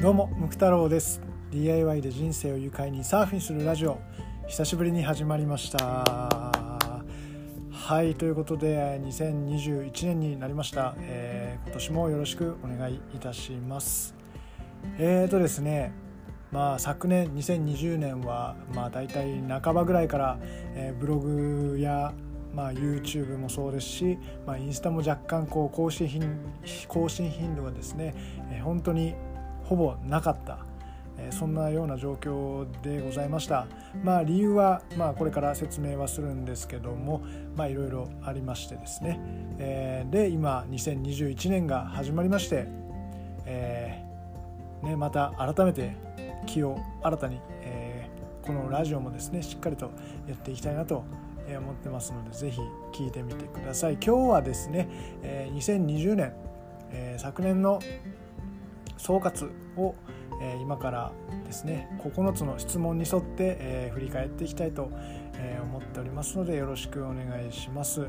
どうもムク太郎です。DIY で人生を愉快にサーフィンするラジオ。久しぶりに始まりました。はいということで2021年になりました、えー、今年もよろしくお願いいたします。えーとですねまあ昨年2020年はまあ大体半ばぐらいから、えー、ブログやまあ、YouTube もそうですし、まあ、インスタも若干こう更新頻更新頻度がですね、えー、本当にほぼなかった、そんなような状況でございました。まあ、理由は、まあ、これから説明はするんですけども、まあ、いろいろありましてですね、えー、で今2021年が始まりまして、えーね、また改めて気を新たに、えー、このラジオもですねしっかりとやっていきたいなと思ってますのでぜひ聞いてみてください今日はですね、え2020年、え昨年の総括を、え今からですね9つの質問に沿って、え振り返っていきたいと、え思っておりますのでよろしくお願いします。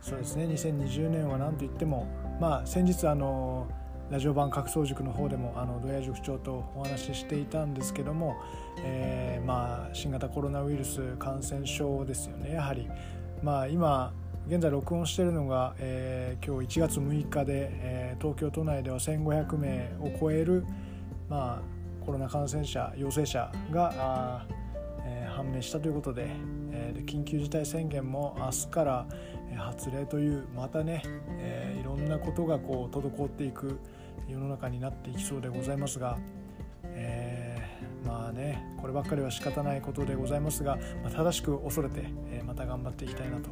そうですね2020年は何といってもまあ先日あのラジオ版格闘塾の方でもあの土屋塾長とお話ししていたんですけども、えー、まあ新型コロナウイルス感染症ですよねやはり。まあ今現在録音しているのが、えー、今日1月6日で、えー、東京都内では1500名を超える、まあ、コロナ感染者陽性者がえー、判明したということで,、えー、緊急事態宣言も明日から発令というまたね、えー、いろんなことがこう滞っていく世の中になっていきそうでございますが、えー、まあねこればっかりは仕方ないことでございますが、まあ、正しく恐れて、えまた頑張っていきたいなと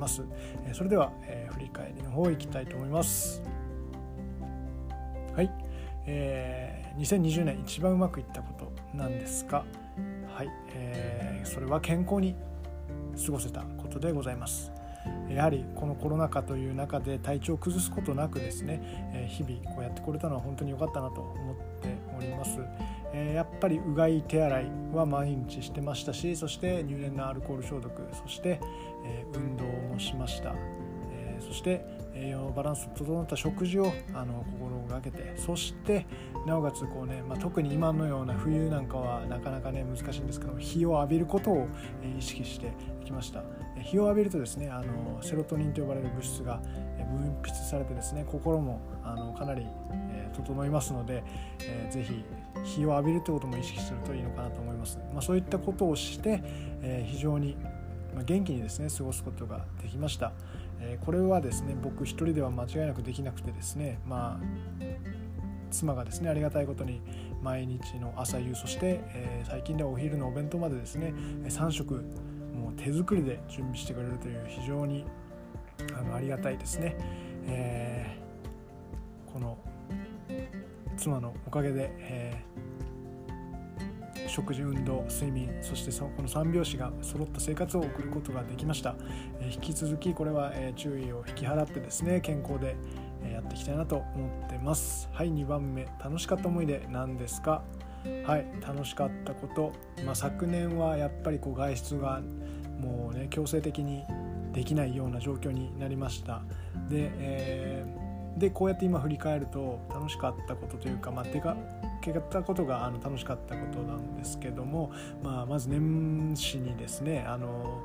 ます、えそれでは、え振り返りの方いきたいと思います。はい、えー、2020年一番うまくいったことなんですがはい、えー、それは健康に過ごせたことでございます。やはりこのコロナ禍という中で体調を崩すことなくですね日々こうやってこれたのは本当に良かったなと思っております。やっぱりうがい手洗いは毎日してましたしそして入念なアルコール消毒そして運動もしました。そして栄養バランス整った食事をあの心がけてそしてなおかつこうね、まあ、特に今のような冬なんかはなかなかね難しいんですけど日を浴びることを意識してきました。日を浴びるとですねあのセロトニンと呼ばれる物質が分泌されてですね心もあのかなり、整いますので、えー、ぜひ日を浴びるということも意識するといいのかなと思います、まあ、そういったことをして、え、非常に元気にですね過ごすことができました、え、これはですね僕一人では間違いなくできなくてですねまあ妻がですねありがたいことに毎日の朝夕そして、え、最近ではお昼のお弁当までですね3食もう手作りで準備してくれるという非常にあのありがたいですね、えー、この妻のおかげで、えー、食事運動睡眠そしてそこの3拍子が揃った生活を送ることができました、えー、引き続きこれは、え注意を引き払ってですね健康でえやっていきたいなと思ってます。はい2番目。楽しかった思い出。なんですか？はい楽しかったこと、まあ、昨年はやっぱりこう外出がもうね強制的にできないような状況になりました。で,、えー、でこうやって今振り返ると楽しかったことというか、まあ、出かけたことがあの楽しかったことなんですけども、まあ、まず年始にですねあの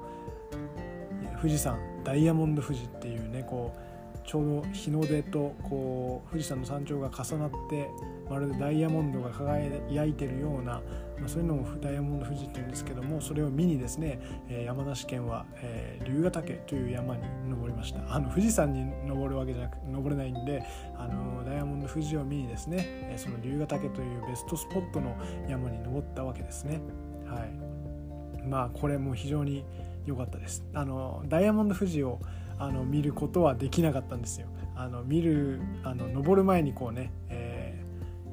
富士山ダイヤモンド富士っていうねこうちょうど日の出とこう富士山の山頂が重なってまるでダイヤモンドが輝いてるような、まあ、そういうのもダイヤモンド富士っていうんですけどもそれを見にですね、え、山梨県は、え、龍ヶ岳という山に登りました。あの富士山に登るわけじゃなく登れないんであのダイヤモンド富士を見にですね、え、その龍ヶ岳というベストスポットの山に登ったわけですね。はい。まあこれも非常に良かったです。あのダイヤモンド富士をあの見ることはできなかったんですよ。あの見るあの登る前にこうね、えー、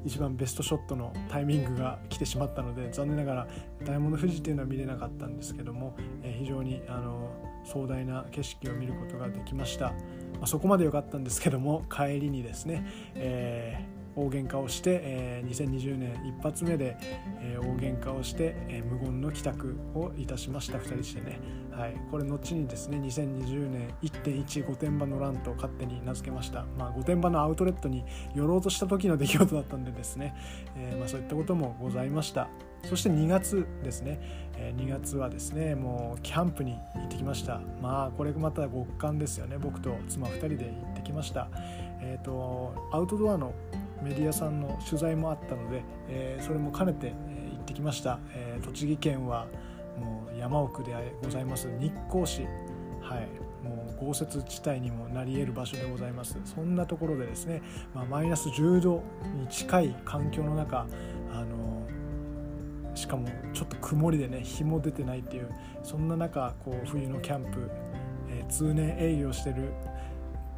一番ベストショットのタイミングが来てしまったので残念ながらダイヤモンド富士っていうのは見れなかったんですけども、え、非常にあの壮大な景色を見ることができました。まあ、そこまで良かったんですけども帰りにですね、え大喧嘩をして、えー、2020年一発目で、えー、大喧嘩をして、えー、無言の帰宅をいたしました。2人してね、はい、これ後にですね2020年1.1御殿場の乱と勝手に名付けました、まあ、御殿場のアウトレットに寄ろうとした時の出来事だったんでですね、えーまあ、そういったこともございました。そして2月ですね、えー、2月はですねもうキャンプに行ってきました。まあこれまた極寒ですよね。僕と妻2人で行ってきました。えーと、アウトドアのメディアさんの取材もあったので、えー、それも兼ねて、え、行ってきました、えー、栃木県はもう山奥でございます。日光市。はい。もう豪雪地帯にもなり得る場所でございます。そんなところでですね、まあ、マイナス10度に近い環境の中あのしかもちょっと曇りでね日も出てないっていうそんな中こう冬のキャンプ、えー、通年営業してる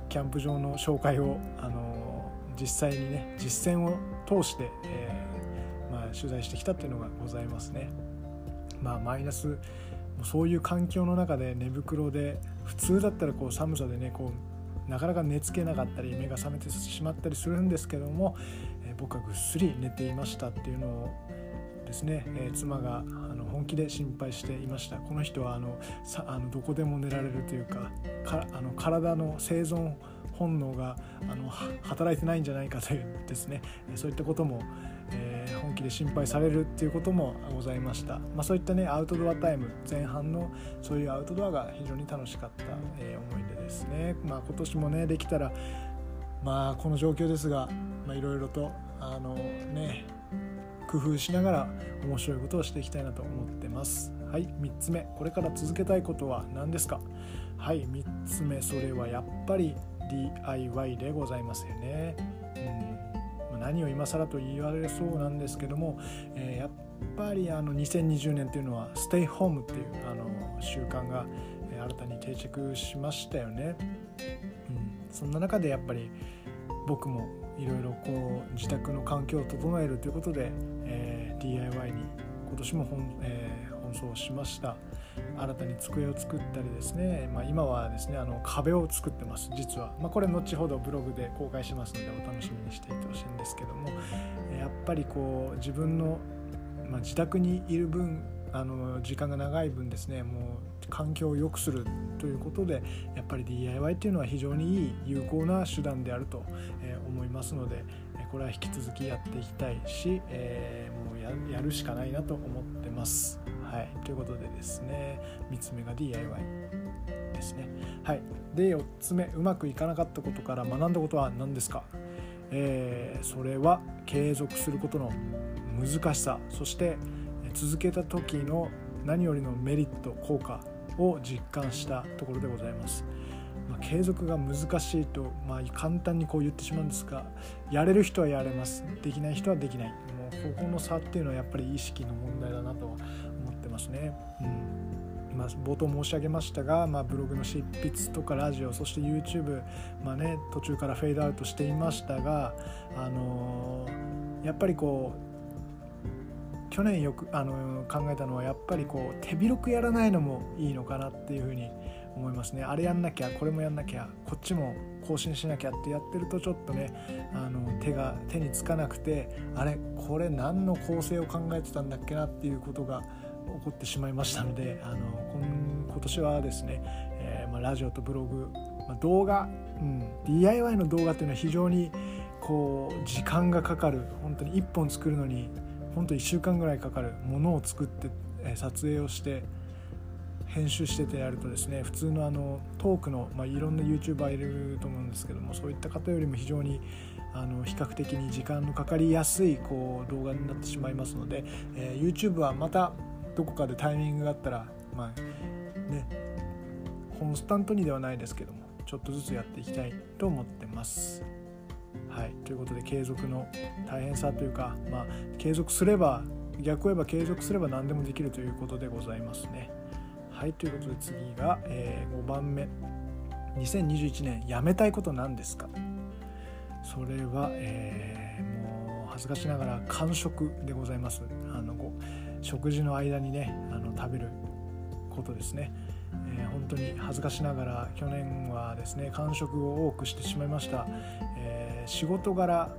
キャンプ場の紹介を、あの実際にね実践を通して、えー、まあ、取材してきたっていうのがございますね。まあ、マイナスそういう環境の中で寝袋で普通だったらこう寒さでねこうなかなか寝つけなかったり目が覚めてしまったりするんですけども、えー、僕はぐっすり寝ていましたっていうのをですね、えー、妻があの本気で心配していましたこの人はあのさあのどこでも寝られるというかかあの体の生存本能があの働いてないんじゃないかという ですね。そういったことも、えー、本気で心配されるっていうこともございました、まあ、そういったねアウトドアタイム前半のそういうアウトドアが非常に楽しかった、えー、思い出ですね、まあ、今年もねできたらまあこの状況ですがいろいろとあのね工夫しながら面白いことをしていきたいなと思ってます。はい3つ目。これから続けたいことは何ですか？はい3つ目。それはやっぱり DIY でございますよね。うん。何を今更と言われそうなんですけども、えー、やっぱりあの2020年っていうのはステイホームっていうあの習慣が新たに定着しましたよね、うん、そんな中でやっぱり僕もいろいろこう自宅の環境を整えるということで、えー、DIY に今年も本,、えー、奔走しました。新たに机を作ったりですね、まあ、今はですねあの壁を作ってます実は、まあ、これ後ほどブログで公開しますのでお楽しみにしていてほしいんですけどもやっぱりこう自分の、まあ、自宅にいる分あの時間が長い分ですねもう環境を良くするということでやっぱり DIY っていうのは非常にいい有効な手段であると思いますのでこれは引き続きやっていきたいし、えー、もうやるしかないなと思ってます。ということでですね3つ目が DIY ですね。はい、で4つ目うまくいかなかったことから学んだことは何ですか、えー、それは継続することの難しさ。そして続けた時の何よりのメリット効果を実感したところでございます。まあ、継続が難しいと、まあ、簡単にこう言ってしまうんですがやれる人はやれます。できない人はできない。もうここの差っていうのはやっぱり意識の問ますね。うんまあ、冒頭申し上げましたが、まあ、ブログの執筆とかラジオそして YouTube、まあね、途中からフェードアウトしていましたが、あのー、やっぱりこう去年よくあの考えたのはやっぱりこう手広くやらないのもいいのかなっていうふうに思いますねあれやんなきゃこれもやんなきゃこっちも更新しなきゃってやってるとちょっとねあの手が手につかなくてあれこれ何の構成を考えてたんだっけなっていうことが起こってしまいましたのであの今年はですね、えー、まあ、ラジオとブログ、まあ、動画、うん、DIY の動画っていうのは非常にこう時間がかかる本当に1本作るのに本当1週間ぐらいかかるものを作って撮影をして編集しててやるとですね普通のあのトークの、まあ、いろんな YouTuber いると思うんですけどもそういった方よりも非常にあの比較的に時間のかかりやすいこう動画になってしまいますので、えー、YouTube はまたどこかでタイミングがあったらまあねコンスタントにではないですけどもちょっとずつやっていきたいと思ってます。はい、ということで継続の大変さというか、まあ、継続すれば逆を言えば継続すれば何でもできるということでございますね。はい。ということで次が、えー、5番目。2021年やめたいこと何ですか？それは、えー、もう恥ずかしながら完食でございます。あの食事の間にねあの食べることですね、えー、本当に恥ずかしながら去年はですね完食を多くしてしまいました、えー、仕事柄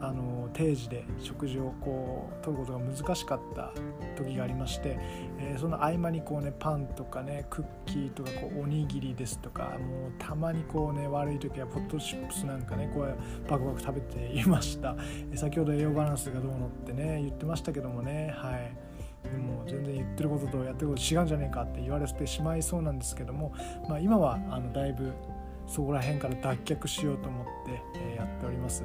あの定時で食事をこう取ることが難しかった時がありまして、えー、その合間にこうねパンとかねクッキーとかこうおにぎりですとかもうたまにこうね悪い時はポットチップスなんかねこうバクバク食べていました、えー、先ほど栄養バランスがどうのってね言ってましたけどもねはいでも全然言ってることとやってること違うんじゃねえかって言われてしまいそうなんですけども、まあ、今はあのだいぶそこら辺から脱却しようと思って、えやっております。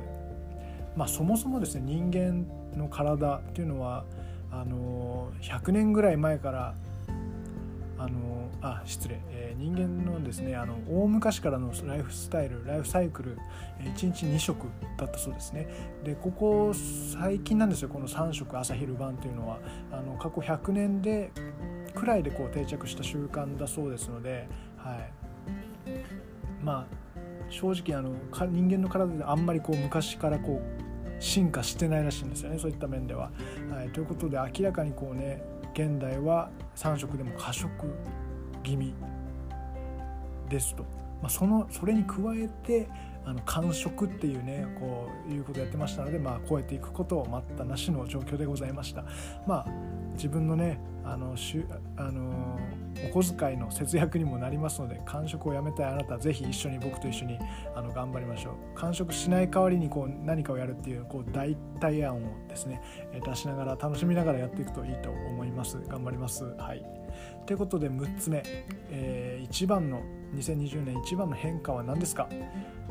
まあ、そもそもですね人間の体っていうのはあの100年ぐらい前からあのあ失礼、えー、人間のですねあの大昔からのライフスタイルライフサイクルえ1日2食だったそうですね。でここ最近なんですよこの3食朝昼晩というのは。あの過去100年でくらいでこう定着した習慣だそうですので、はい、まあ正直あの人間の体であんまりこう昔からこう進化してないらしいんですよねそういった面では。はい、ということで明らかにこうね現代は3食でも過食気味ですと、まあ、そのそれに加えてあの完食っていうねこういうことをやってましたので、まあ、超えていくことを待ったなしの状況でございました。まあ、自分のねあのしゅあのお小遣いの節約にもなりますので完食をやめたいあなたぜひ一緒に僕と一緒にあの頑張りましょう。完食しない代わりにこう何かをやるっていうこう代替案をですね出しながら楽しみながらやっていくといいと思います。頑張ります。はい。ということで6つ目、えー、一番の2020年一番の変化は何ですか？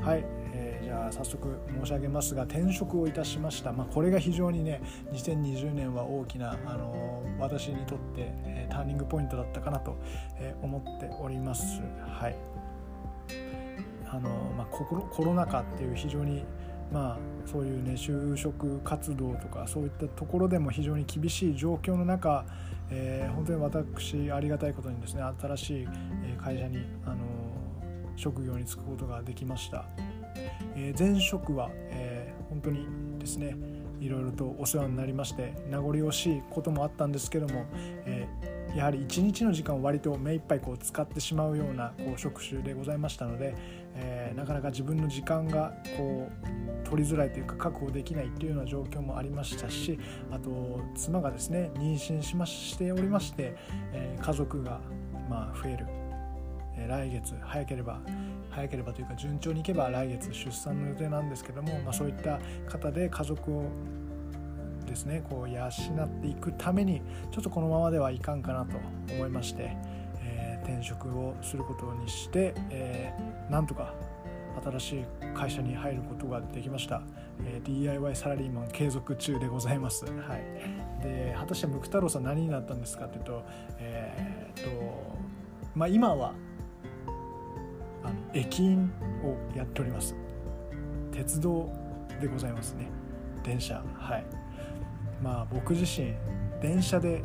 はい、えー、じゃあ早速申し上げますが転職をいたしました、まあ、これが非常にね2020年は大きな、あのー、私にとって、え、ターニングポイントだったかなと、え、思っております。はい。あのまあ、コロナ禍っていう非常にまあ、そういうね就職活動とかそういったところでも非常に厳しい状況の中、えー、本当に私ありがたいことにですね新しい会社に、あの職業に就くことができました、えー、前職は、えー、本当にですねいろいろとお世話になりまして名残惜しいこともあったんですけども、えー、やはり一日の時間を割と目いっぱいこう使ってしまうようなこう職種でございましたので、えー、なかなか自分の時間がこう取りづらいというか確保できないっていうような状況もありましたしあと妻がですね妊娠しましておりまして、えー、家族がまあ増える、えー、来月早ければ早ければというか順調にいけば来月出産の予定なんですけども、まあ、そういった方で家族をですねこう養っていくためにちょっとこのままではいかんかなと思いまして、転職をすることにして、えー、なんとか新しい会社に入ることができました、えー、DIY サラリーマン継続中でございます、はい、で果たしてムク太郎さん何になったんですかというと,、えー、っとまあ、今は駅員をやっております。鉄道でございますね。電車。はい。まあ僕自身電車で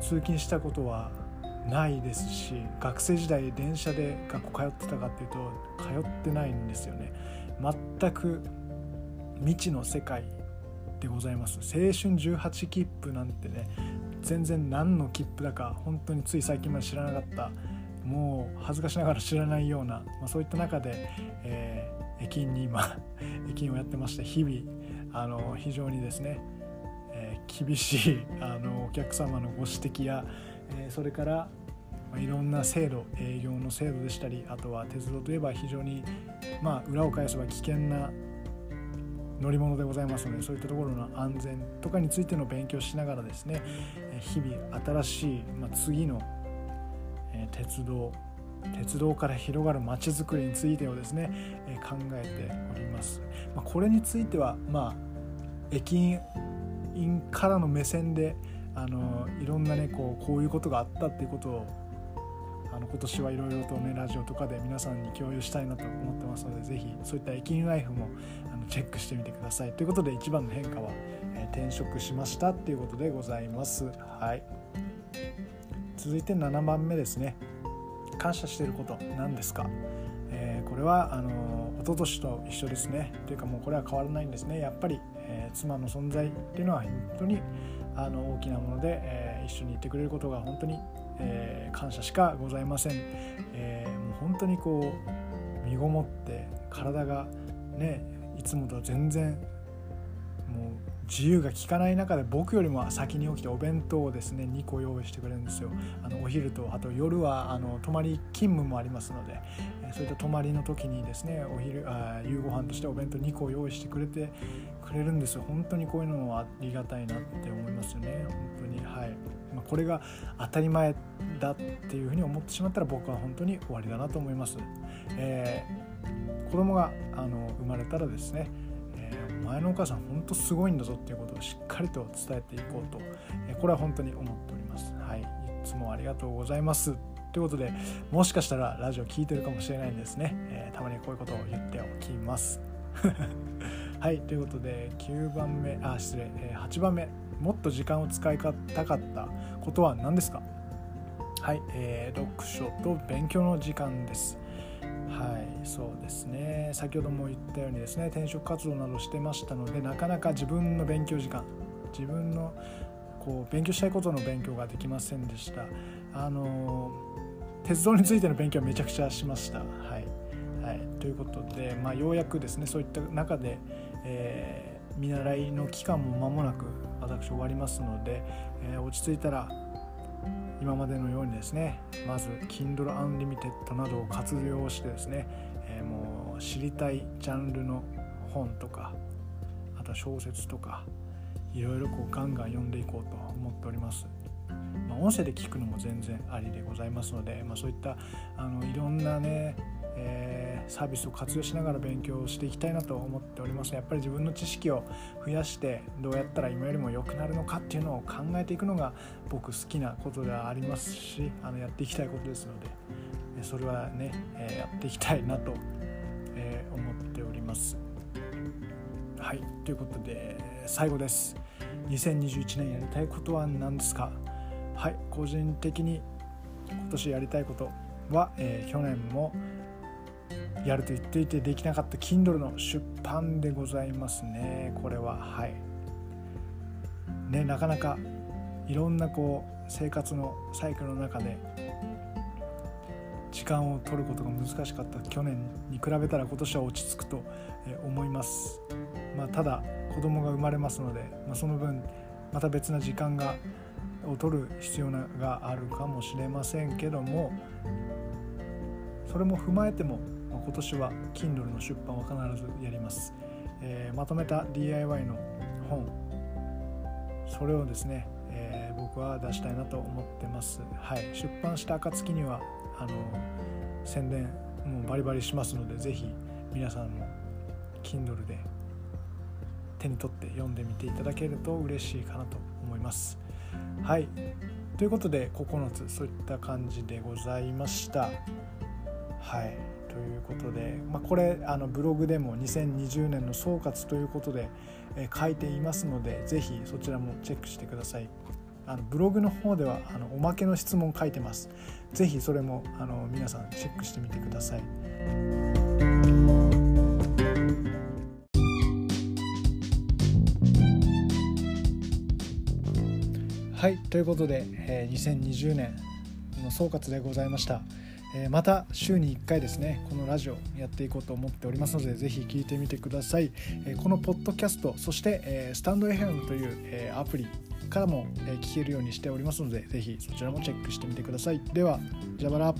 通勤したことはないですし学生時代電車で学校通ってたかっていうと通ってないんですよね。全く未知の世界でございます。青春18切符なんてね全然何の切符だか本当につい最近まで知らなかったもう恥ずかしながら知らないような、まあ、そういった中で、えー、駅員に今 駅員をやってまして日々あの非常にですね、えー、厳しいあのお客様のご指摘やえそれから、まいろんな制度営業の制度でしたりあとは鉄道といえば非常に、まあ、裏を返せば危険な乗り物でございますのでそういったところの安全とかについての勉強しながらですね日々新しい、まあ、次の、鉄道鉄道から広がるまちづくりについてをですね、え考えております。ま、これについては、まあ、駅員からの目線であのいろんなねこうこういうことがあったっていうことをあの今年はいろいろとねラジオとかで皆さんに共有したいなと思ってますので是非そういった駅員ライフもあのチェックしてみてください。ということで一番の変化は、えー、転職しましたっていうことでございます。はい。続いて7番目ですね。感謝していること何ですか、えー、これはあの一昨年と一緒ですね。というかもうこれは変わらないんですね。やっぱり、えー、妻の存在っていうのは本当にあの大きなもので、えー、一緒にいてくれることが本当に、え、感謝しかございません、え、もう本当にこう身ごもって体がねいつもと全然自由が利かない中で僕よりも先に起きてお弁当をですね2個用意してくれるんですよ。あのお昼とあと夜はあの泊まり勤務もありますのでそういった泊まりの時にですねお昼あ夕ご飯としてお弁当2個用意してくれてくれるんですよ。本当にこういうのはありがたいなって思いますよね。本当に。はい、まあ、これが当たり前だっていうふうに思ってしまったら僕は本当に終わりだなと思います、えー、子供があの生まれたらですね前のお母さん本当すごいんだぞっていうことをしっかりと伝えていこうと、えこれは本当に思っております。はい、いつもありがとうございます。ということでもしかしたらラジオ聞いてるかもしれないんですね、えー、たまにこういうことを言っておきます。はい。ということで9番目あ失礼、え8番目。もっと時間を使いたかったことは何ですか？はい、えー、読書と勉強の時間です。はいそうですね。先ほども言ったようにですね転職活動などしてましたのでなかなか自分の勉強時間自分のこう勉強したいことの勉強ができませんでした。あの鉄道についての勉強はめちゃくちゃしました。はい、はい、ということで、まあ、ようやくですねそういった中で、えー、見習いの期間も間もなく私終わりますので、えー、落ち着いたら今までのようにですねまず Kindle Unlimited などを活用してですね、えー、もう知りたいジャンルの本とかあとは小説とかいろいろこうガンガン読んでいこうと思っております。まあ、音声で聞くのも全然ありでございますので、まあ、そういったあのいろんなね、えー、サービスを活用しながら勉強していきたいなと思っておりますやっぱり自分の知識を増やしてどうやったら今よりも良くなるのかっていうのを考えていくのが僕好きなことではありますしあのやっていきたいことですのでそれはね、え、やっていきたいなと、え、思っております。はいということで最後です。2021年やりたいことは何ですか？はい個人的に今年やりたいことは、えー、去年もやると言っていてできなかった Kindle の出版でございますね。これは。はい。ねなかなかいろんなこう生活のサイクルの中で時間を取ることが難しかった。去年に比べたら今年は落ち着くと思います、まあ、ただ子供が生まれますので、まあ、その分また別な時間がを取る必要があるかもしれませんけどもそれも踏まえても今年は Kindle の出版は必ずやります、えー、まとめた DIY の本。それをですね、えー、僕は出したいなと思ってます。はい。出版した暁にはあの宣伝もうバリバリしますのでぜひ皆さんも Kindle で手に取って読んでみていただけると嬉しいかなと思います。はい。ということで9つそういった感じでございました。はい。ということで、まあ、これあのブログでも2020年の総括ということで、え書いていますので是非そちらもチェックしてください。あのブログの方ではあのおまけの質問書いてます。是非それもあの皆さんチェックしてみてください。はいということで、えー、2020年の総括でございました、え、また週に1回ですねこのラジオやっていこうと思っておりますのでぜひ聴いてみてください、え、このポッドキャストそして、え、スタンド FM という、え、アプリからも、え、聞けるようにしておりますのでぜひそちらもチェックしてみてください。ではじゃばら